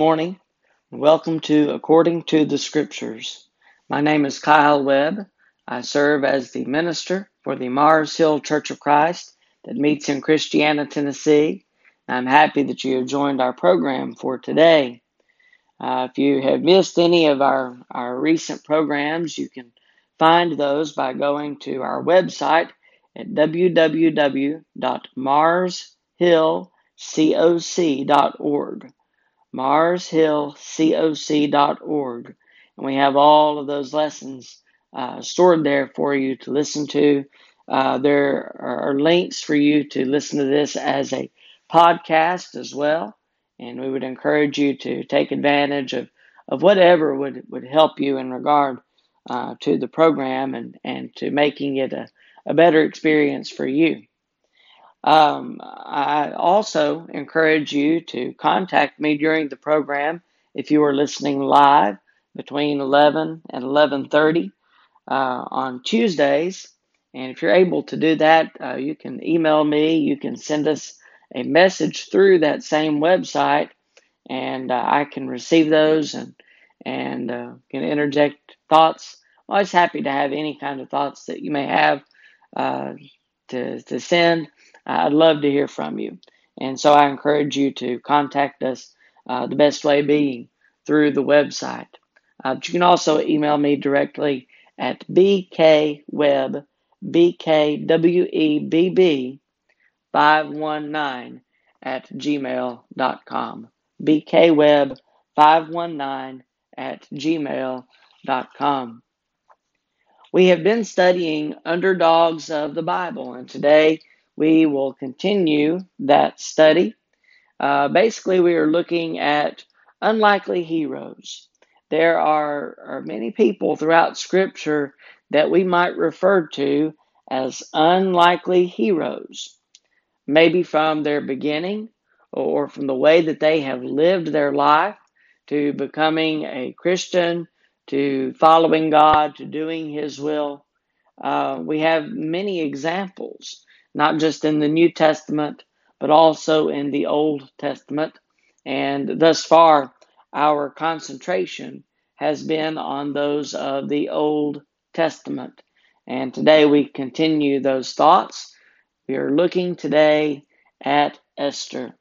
Morning. Welcome to According to the Scriptures. My name is Kyle Webb. I serve as the minister for the Mars Hill Church of Christ that meets in Christiana, Tennessee. I'm happy that you have joined our program for today. Uh, if you have missed any of our, our recent programs, you can find those by going to our website at www.marshillcoc.org marshillcoc.org. And we have all of those lessons uh, stored there for you to listen to. Uh, there are links for you to listen to this as a podcast as well. And we would encourage you to take advantage of, of whatever would, would help you in regard uh, to the program and, and to making it a, a better experience for you. Um, I also encourage you to contact me during the program if you are listening live between 11 and 11:30 uh, on Tuesdays. And if you're able to do that, uh, you can email me. You can send us a message through that same website, and uh, I can receive those and and uh, can interject thoughts. I'm always happy to have any kind of thoughts that you may have uh, to to send. I'd love to hear from you. And so I encourage you to contact us, uh, the best way being through the website. Uh, but you can also email me directly at bkwebb, B-K-W-E-B-B, 519 at gmail.com. bkwebb 519 at gmail.com. We have been studying underdogs of the Bible, and today we will continue that study. Uh, basically, we are looking at unlikely heroes. There are, are many people throughout Scripture that we might refer to as unlikely heroes, maybe from their beginning or from the way that they have lived their life to becoming a Christian, to following God, to doing His will. Uh, we have many examples not just in the New Testament, but also in the Old Testament. And thus far, our concentration has been on those of the Old Testament. And today we continue those thoughts. We are looking today at Esther,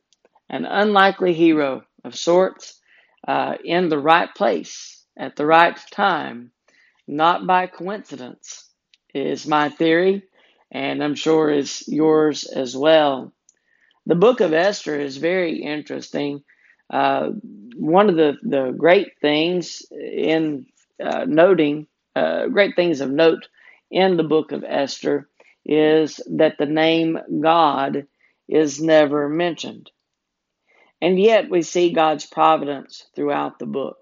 an unlikely hero of sorts, uh, in the right place at the right time, not by coincidence, is my theory and I'm sure it's yours as well. The book of Esther is very interesting. Uh, one of the, the great things in uh, noting, uh, great things of note in the book of Esther is that the name God is never mentioned. And yet we see God's providence throughout the book.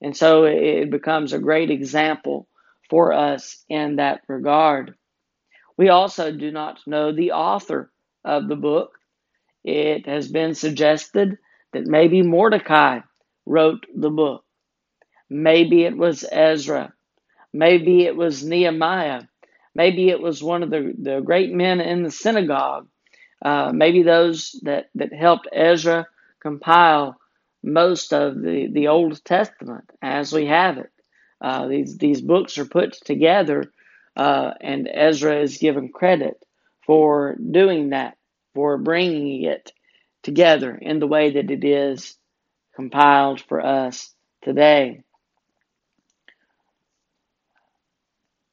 And so it becomes a great example for us in that regard. We also do not know the author of the book. It has been suggested that maybe Mordecai wrote the book. Maybe it was Ezra. Maybe it was Nehemiah. Maybe it was one of the, the great men in the synagogue. Uh, maybe those that, that helped Ezra compile most of the, the Old Testament as we have it. Uh, these, these books are put together uh, and Ezra is given credit for doing that, for bringing it together in the way that it is compiled for us today.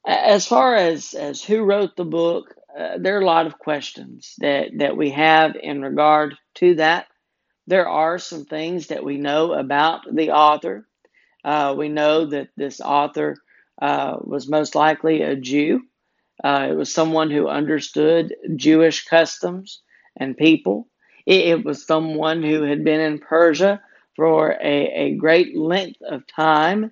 As far as, as who wrote the book, uh, there are a lot of questions that, that we have in regard to that. There are some things that we know about the author. Uh, we know that this author uh, was most likely a Jew. Uh, it was someone who understood Jewish customs and people. It, it, was someone who had been in Persia for a, a great length of time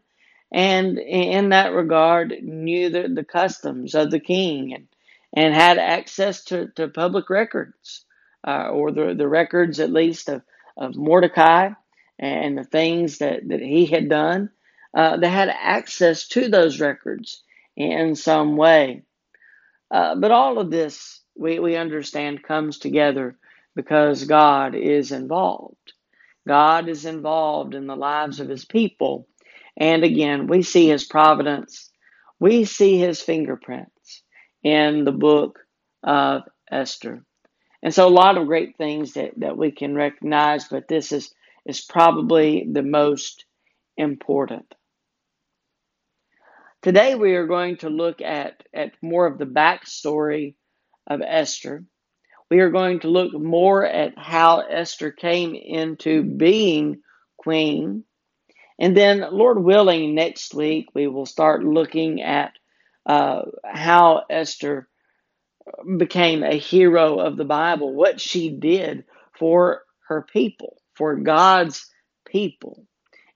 and in that regard knew the, the customs of the king and, and had access to, to public records uh, or the, the records at least of, of Mordecai and the things that, that he had done uh, they had access to those records in some way. Uh, but all of this, we, we understand, comes together because God is involved. God is involved in the lives of his people. And again, we see his providence, we see his fingerprints in the book of Esther. And so, a lot of great things that, that we can recognize, but this is, is probably the most important. Today, we are going to look at, at more of the backstory of Esther. We are going to look more at how Esther came into being queen. And then, Lord willing, next week we will start looking at uh, how Esther became a hero of the Bible, what she did for her people, for God's people,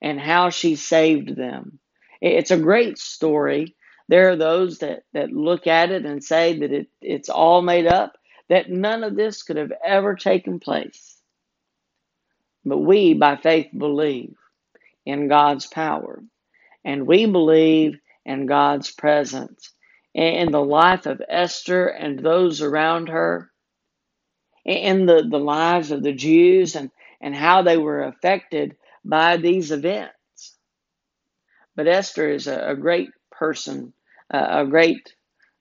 and how she saved them. It's a great story. There are those that, that look at it and say that it, it's all made up, that none of this could have ever taken place. But we, by faith, believe in God's power, and we believe in God's presence in the life of Esther and those around her, in the, the lives of the Jews and, and how they were affected by these events. But Esther is a, a great person, uh, a great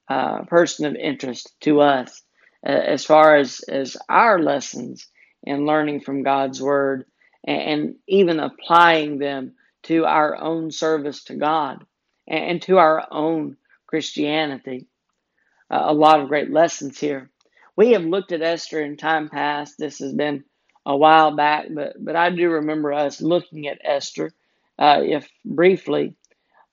uh, person of interest to us uh, as far as, as our lessons in learning from God's Word and, and even applying them to our own service to God and, and to our own Christianity. A lot of great lessons here. We have looked at Esther in time past. This has been a while back, but but I do remember us looking at Esther, uh, if briefly.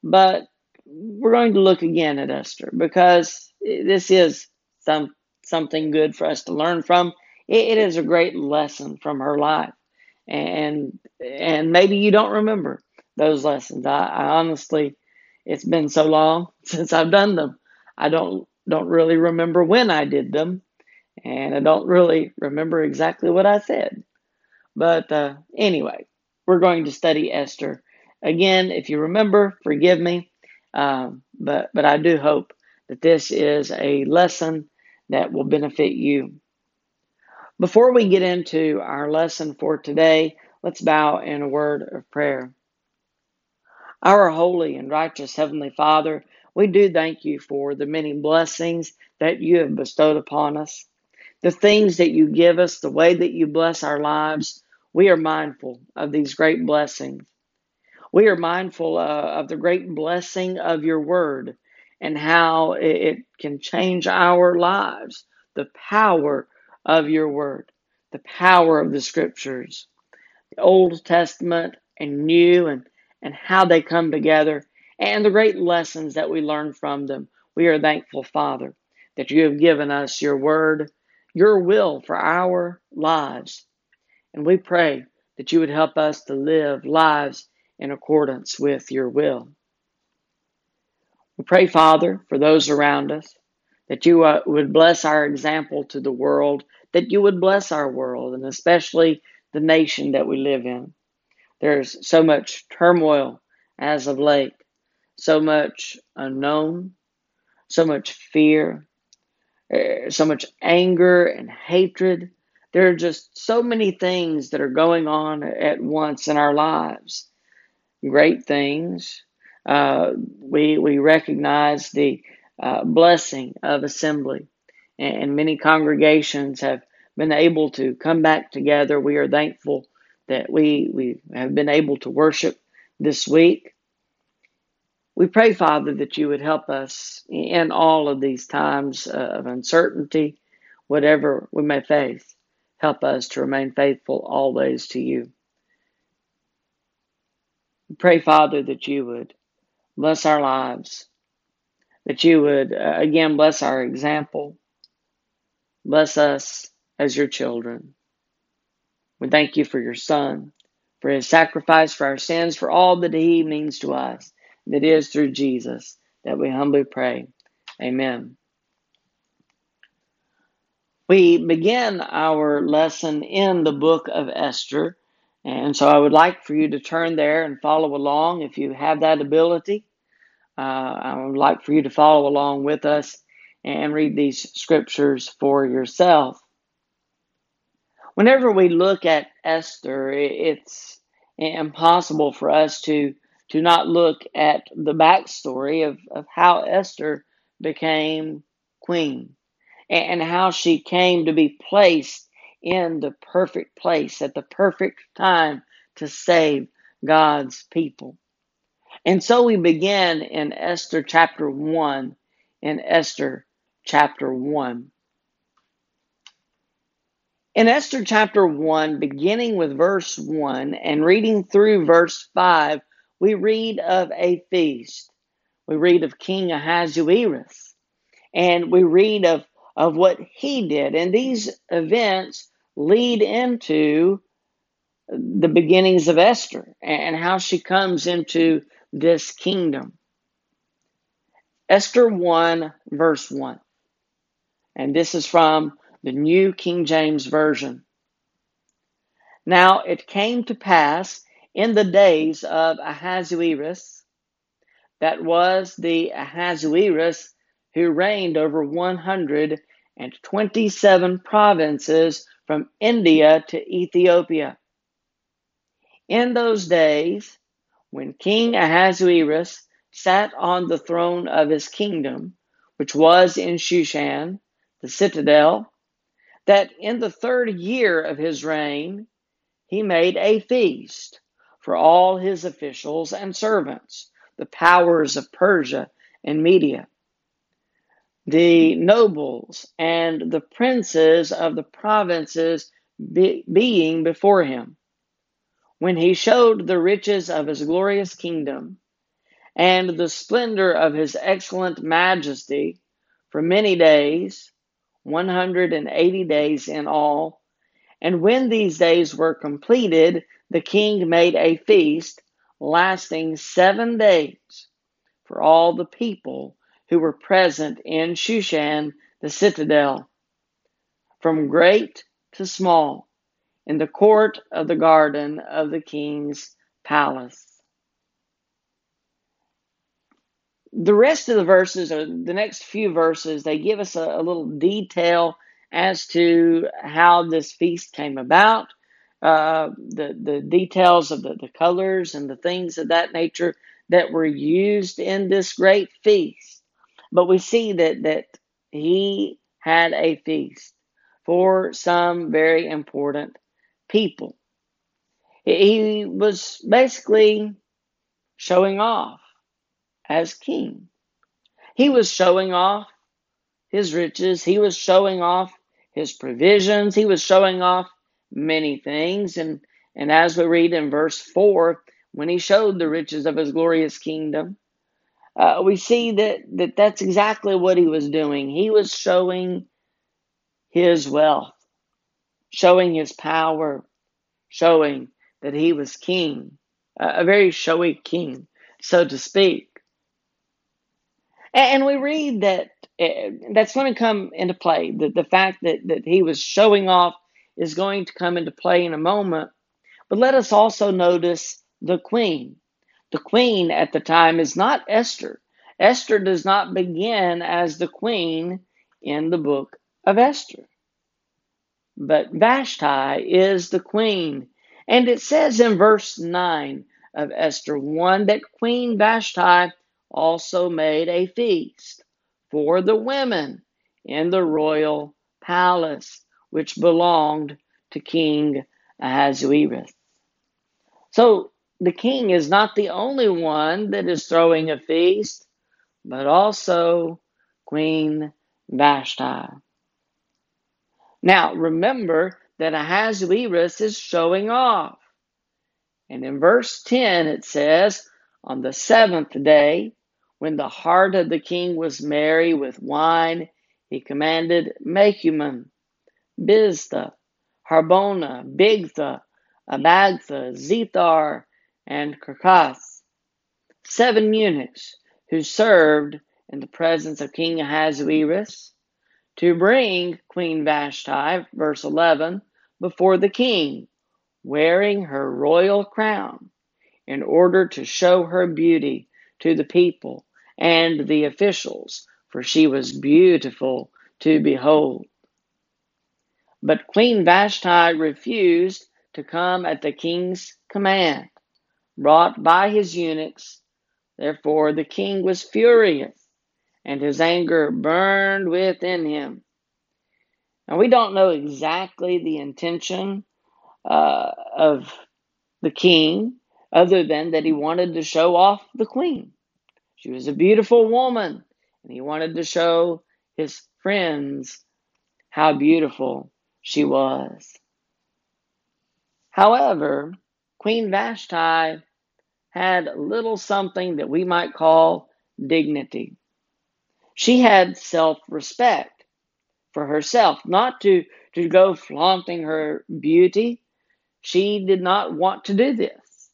But we're going to look again at Esther because this is some something good for us to learn from. it, it is a great lesson from her life, and and maybe you don't remember those lessons. I, I honestly it's been so long since I've done them. I don't don't really remember when I did them, and I don't really remember exactly what I said. But uh, anyway, we're going to study Esther again. If you remember, forgive me, um, but but I do hope that this is a lesson that will benefit you. Before we get into our lesson for today, let's bow in a word of prayer. Our holy and righteous Heavenly Father, we do thank you for the many blessings that you have bestowed upon us, the things that you give us, the way that you bless our lives. We are mindful of these great blessings. We are mindful uh, of the great blessing of your word and how it can change our lives. The power of your word, the power of the scriptures, the Old Testament and New, and and how they come together and the great lessons that we learn from them. We are thankful, Father, that you have given us your word, your will for our lives. And we pray that you would help us to live lives in accordance with your will. We pray, Father, for those around us, that you uh, would bless our example to the world, that you would bless our world, and especially the nation that we live in. There's so much turmoil as of late, so much unknown, so much fear, eh, so much anger and hatred. There are just so many things that are going on at once in our lives. Great things. Uh, we we recognize the uh, blessing of assembly, and many congregations have been able to come back together. We are thankful that we, we have been able to worship this week. We pray, Father, that you would help us in all of these times of uncertainty, whatever we may face. Help us to remain faithful always to you. We pray, Father, that you would bless our lives, that you would, uh, again, bless our example, bless us as your children. We thank you for your Son, for his sacrifice for our sins, for all that he means to us. That is through Jesus that we humbly pray. Amen. We begin our lesson in the book of Esther. And so I would like for you to turn there and follow along if you have that ability. Uh, I would like for you to follow along with us and read these scriptures for yourself. Whenever we look at Esther, it's impossible for us to to not look at the backstory of, of how Esther became queen and how she came to be placed in the perfect place at the perfect time to save God's people. And so we begin in Esther chapter 1, in Esther chapter 1. In Esther chapter 1, beginning with verse 1 and reading through verse 5, we read of a feast. We read of King Ahasuerus, and we read of, of what he did. And these events lead into the beginnings of Esther and how she comes into this kingdom. Esther 1, verse 1. And this is from the New King James Version. Now it came to pass in the days of Ahasuerus, that was the Ahasuerus who reigned over 127 provinces from India to Ethiopia. In those days, when King Ahasuerus sat on the throne of his kingdom, which was in Shushan, the citadel, that in the third year of his reign he made a feast for all his officials and servants, the powers of Persia and Media, the nobles and the princes of the provinces be, being before him when he showed the riches of his glorious kingdom and the splendor of his excellent majesty for many days, 180 days in all. And when these days were completed, the king made a feast lasting seven days for all the people who were present in Shushan, the citadel, from great to small in the court of the garden of the king's palace. The rest of the verses, or the next few verses, they give us a, a little detail as to how this feast came about, uh, the the details of the, the colors and the things of that nature that were used in this great feast. But we see that that he had a feast for some very important people. He was basically showing off as king. He was showing off his riches. He was showing off his provisions. He was showing off many things. And, and as we read in verse 4, when he showed the riches of his glorious kingdom, uh, we see that, that that's exactly what he was doing. He was showing his wealth showing his power, showing that he was king, a very showy king, so to speak. And we read that eh, that's going to come into play. That the fact that, that he was showing off is going to come into play in a moment. But let us also notice the queen. The queen at the time is not Esther. Esther does not begin as the queen in the book of Esther. But Vashti is the queen. And it says in verse 9 of Esther 1 that Queen Vashti also made a feast for the women in the royal palace, which belonged to King Ahasuerus. So the king is not the only one that is throwing a feast, but also Queen Vashti. Now, remember that Ahasuerus is showing off. And in verse 10, it says, On the seventh day, when the heart of the king was merry with wine, he commanded Mehuman, Biztha, Harbona, Bigtha, Abagtha, Zethar, and Carcass, seven eunuchs who served in the presence of King Ahasuerus to bring Queen Vashti, verse 11, before the king, wearing her royal crown, in order to show her beauty to the people and the officials, for she was beautiful to behold. But Queen Vashti refused to come at the king's command, brought by his eunuchs. Therefore the king was furious, and his anger burned within him. And we don't know exactly the intention uh, of the king, other than that he wanted to show off the queen. She was a beautiful woman, and he wanted to show his friends how beautiful she was. However, Queen Vashti had little something that we might call dignity. She had self respect for herself, not to, to go flaunting her beauty. She did not want to do this.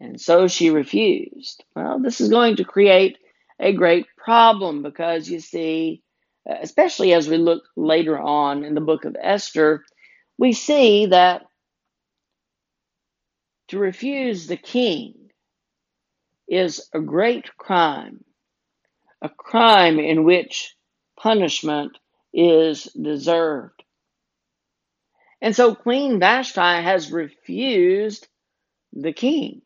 And so she refused. Well, this is going to create a great problem because you see, especially as we look later on in the book of Esther, we see that to refuse the king is a great crime, a crime in which punishment is deserved. And so Queen Vashti has refused the king.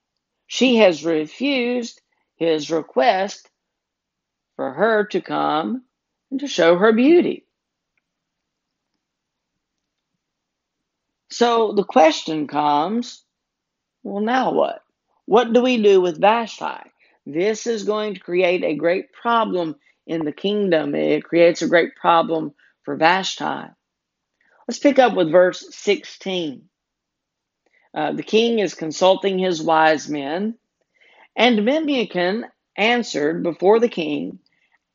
She has refused his request for her to come and to show her beauty. So the question comes well, now what? What do we do with Vashti? This is going to create a great problem in the kingdom. It creates a great problem for Vashti. Let's pick up with verse 16. Uh, the king is consulting his wise men, and Memucan answered before the king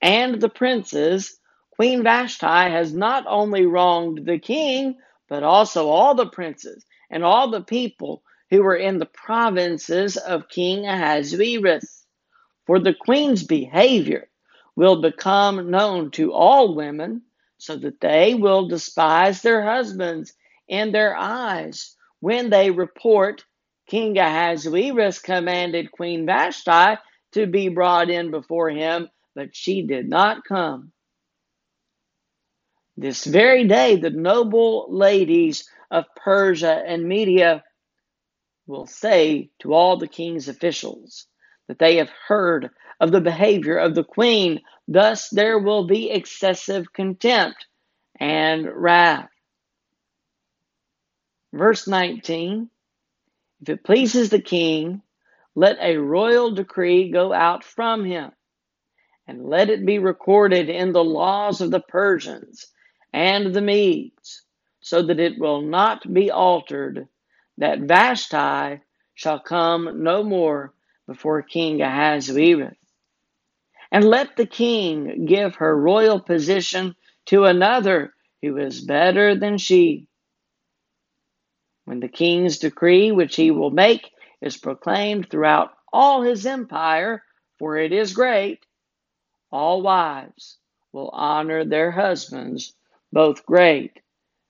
and the princes Queen Vashti has not only wronged the king, but also all the princes and all the people who were in the provinces of King Ahasuerus. For the queen's behavior will become known to all women, so that they will despise their husbands in their eyes when they report King Ahasuerus commanded Queen Vashti to be brought in before him, but she did not come. This very day, the noble ladies of Persia and Media will say to all the king's officials that they have heard of the behavior of the queen. Thus, there will be excessive contempt and wrath. Verse 19 If it pleases the king, let a royal decree go out from him, and let it be recorded in the laws of the Persians and the Medes, so that it will not be altered, that Vashti shall come no more before King Ahasuerus. And let the king give her royal position to another who is better than she when the king's decree, which he will make, is proclaimed throughout all his empire, for it is great, all wives will honor their husbands, both great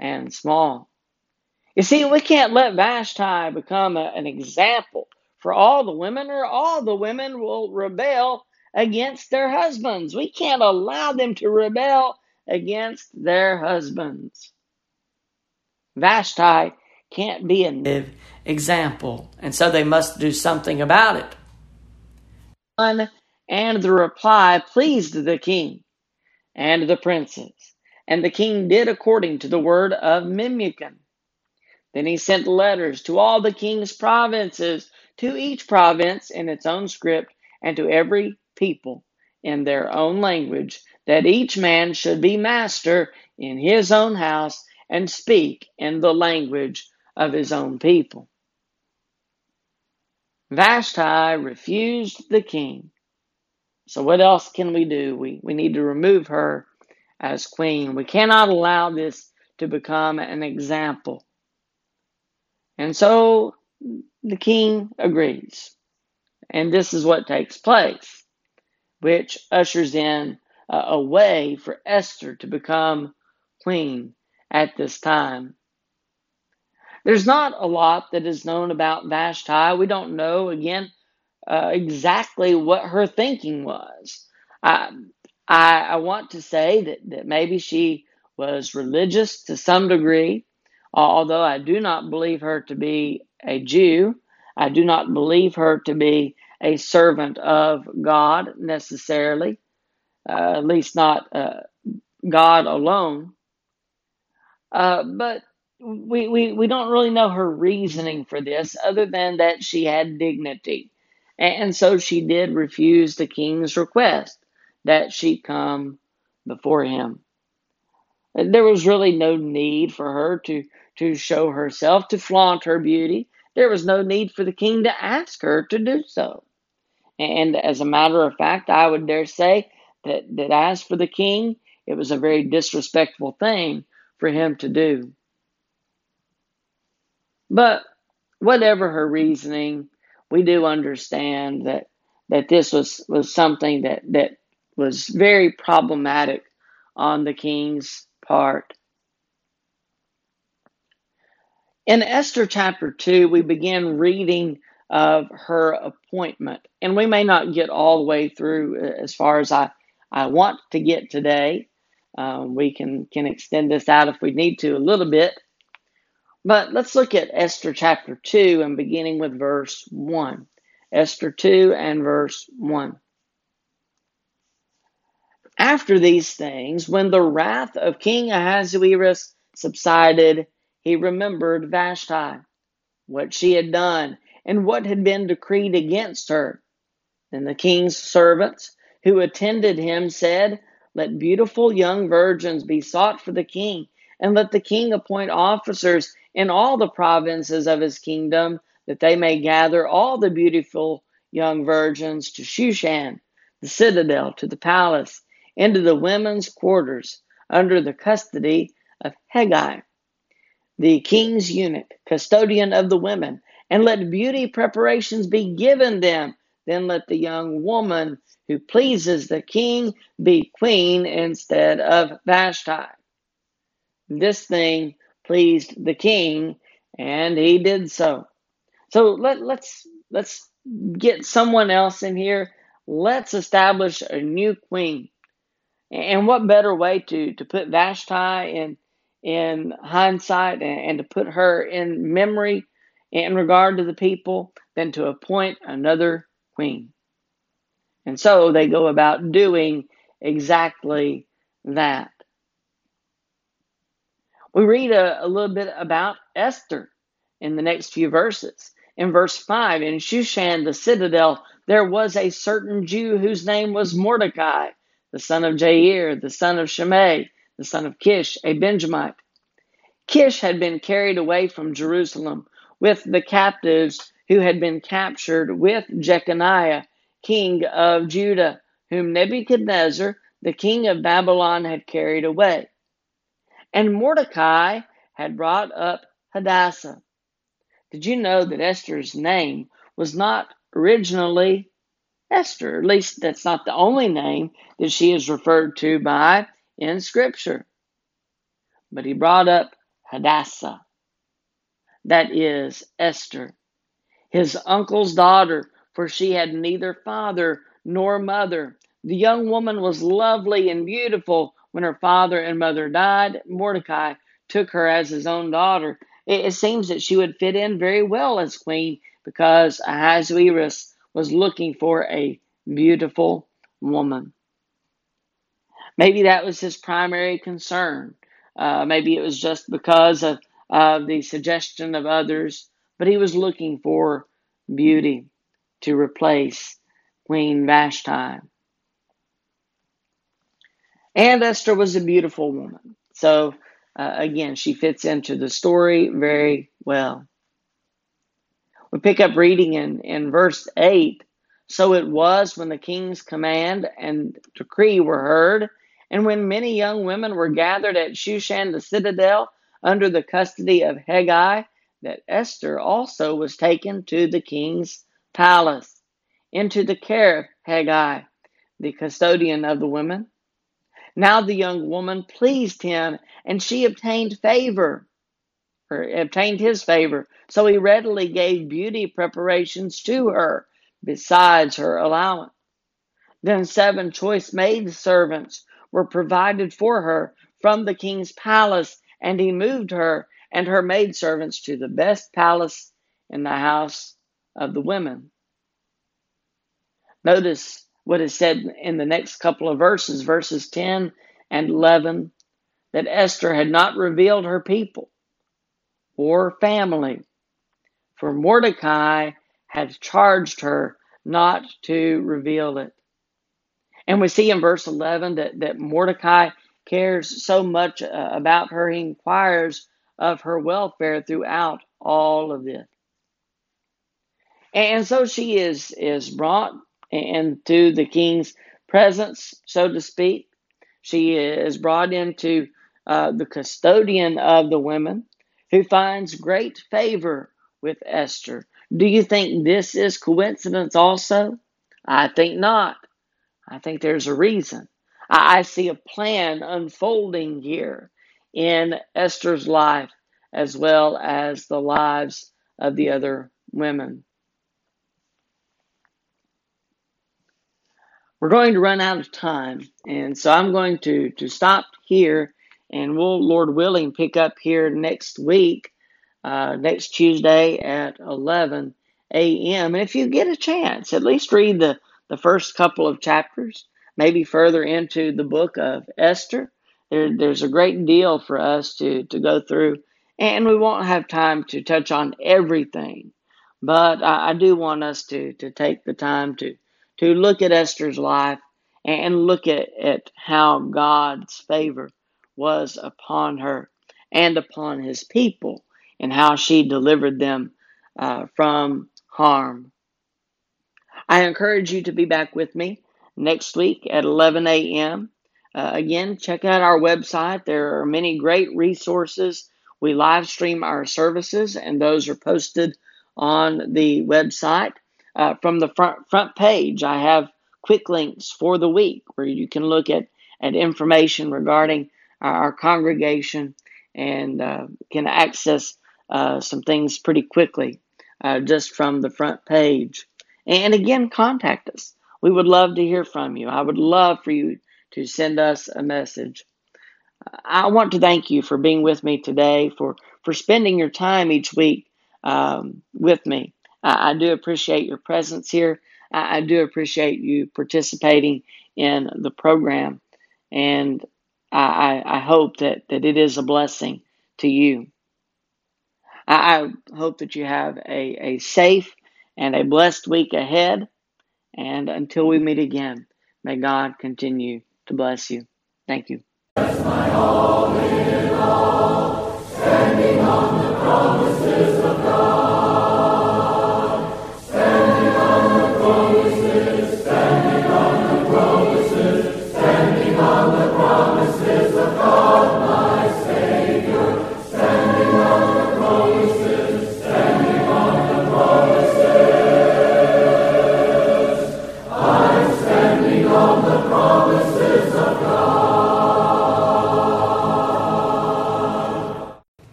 and small. You see, we can't let Vashti become a, an example for all the women, or all the women will rebel against their husbands. We can't allow them to rebel against their husbands. Vashti can't be an example, and so they must do something about it. And the reply pleased the king and the princes, and the king did according to the word of Memucan. Then he sent letters to all the king's provinces, to each province in its own script, and to every people in their own language, that each man should be master in his own house and speak in the language of his own people. Vashti refused the king. So, what else can we do? We, we need to remove her as queen. We cannot allow this to become an example. And so the king agrees. And this is what takes place, which ushers in a way for Esther to become queen at this time. There's not a lot that is known about Vashti. We don't know, again, uh, exactly what her thinking was. I, I, I want to say that, that maybe she was religious to some degree, although I do not believe her to be a Jew. I do not believe her to be a servant of God necessarily, uh, at least not uh, God alone. Uh, but we, we, we don't really know her reasoning for this other than that she had dignity. And so she did refuse the king's request that she come before him. There was really no need for her to, to show herself, to flaunt her beauty. There was no need for the king to ask her to do so. And as a matter of fact, I would dare say that, that as for the king, it was a very disrespectful thing for him to do. But whatever her reasoning, we do understand that that this was, was something that, that was very problematic on the king's part. In Esther chapter 2, we begin reading of her appointment. And we may not get all the way through uh, as far as I, I want to get today. Um, we can, can extend this out if we need to a little bit. But let's look at Esther chapter 2 and beginning with verse 1. Esther 2 and verse 1. After these things, when the wrath of King Ahasuerus subsided, he remembered Vashti, what she had done, and what had been decreed against her. And the king's servants who attended him said, Let beautiful young virgins be sought for the king, and let the king appoint officers in all the provinces of his kingdom, that they may gather all the beautiful young virgins to Shushan, the citadel, to the palace into the women's quarters under the custody of Hegai, the king's eunuch, custodian of the women, and let beauty preparations be given them. Then let the young woman who pleases the king be queen instead of Vashti. This thing pleased the king, and he did so. So let, let's let's get someone else in here. Let's establish a new queen. And what better way to, to put Vashti in in hindsight and, and to put her in memory in regard to the people than to appoint another queen. And so they go about doing exactly that. We read a, a, little bit about Esther in the next few verses. In verse 5, in Shushan, the citadel, there was a certain Jew whose name was Mordecai the son of Jair, the son of Shimei, the son of Kish, a Benjamite. Kish had been carried away from Jerusalem with the captives who had been captured with Jeconiah, king of Judah, whom Nebuchadnezzar, the king of Babylon, had carried away. And Mordecai had brought up Hadassah. Did you know that Esther's name was not originally Esther. At least that's not the only name that she is referred to by in Scripture. But he brought up Hadassah. That is Esther, his uncle's daughter, for she had neither father nor mother. The young woman was lovely and beautiful. When her father and mother died, Mordecai took her as his own daughter. It, it seems that she would fit in very well as queen because Ahasuerus was looking for a beautiful woman. Maybe that was his primary concern. Uh, maybe it was just because of, of the suggestion of others, but he was looking for beauty to replace Queen Vashti. And Esther was a beautiful woman. So, uh, again, she fits into the story very well. We pick up reading in, in verse 8. So it was when the king's command and decree were heard, and when many young women were gathered at Shushan the citadel under the custody of Hegai, that Esther also was taken to the king's palace, into the care of Hegai, the custodian of the women. Now the young woman pleased him, and she obtained favor or obtained his favor. So he readily gave beauty preparations to her, besides her allowance. Then seven choice maid servants were provided for her from the king's palace, and he moved her and her maidservants to the best palace in the house of the women. Notice what is said in the next couple of verses, verses 10 and 11, that Esther had not revealed her people or family, for Mordecai had charged her not to reveal it. And we see in verse 11 that, that Mordecai cares so much uh, about her, he inquires of her welfare throughout all of this. And so she is, is brought into the king's presence, so to speak. She is brought into uh, the custodian of the women, who finds great favor with Esther. Do you think this is coincidence also? I think not. I think there's a reason. I, I see a plan unfolding here in Esther's life as well as the lives of the other women. We're going to run out of time, and so I'm going to, to stop here, and we'll, Lord willing, pick up here next week, uh, next Tuesday at 11 a.m. And if you get a chance, at least read the, the first couple of chapters, maybe further into the book of Esther. There, there's a great deal for us to, to go through, and we won't have time to touch on everything. But I, I do want us to, to take the time to to look at Esther's life and look at, at how God's favor was upon her and upon his people and how she delivered them uh, from harm. I encourage you to be back with me next week at 11 a.m. Uh, again, check out our website. There are many great resources. We live stream our services, and those are posted on the website. Uh, from the front, front page, I have quick links for the week where you can look at, at information regarding our, our congregation and uh, can access uh, some things pretty quickly uh, just from the front page. And again, contact us. We would love to hear from you. I would love for you to send us a message. I want to thank you for being with me today, for, for spending your time each week um, with me. I, I do appreciate your presence here. I, I do appreciate you participating in the program. And I, I, hope that, that it is a blessing to you. I, I hope that you have a, a safe and a blessed week ahead. And until we meet again, may God continue to bless you. Thank you.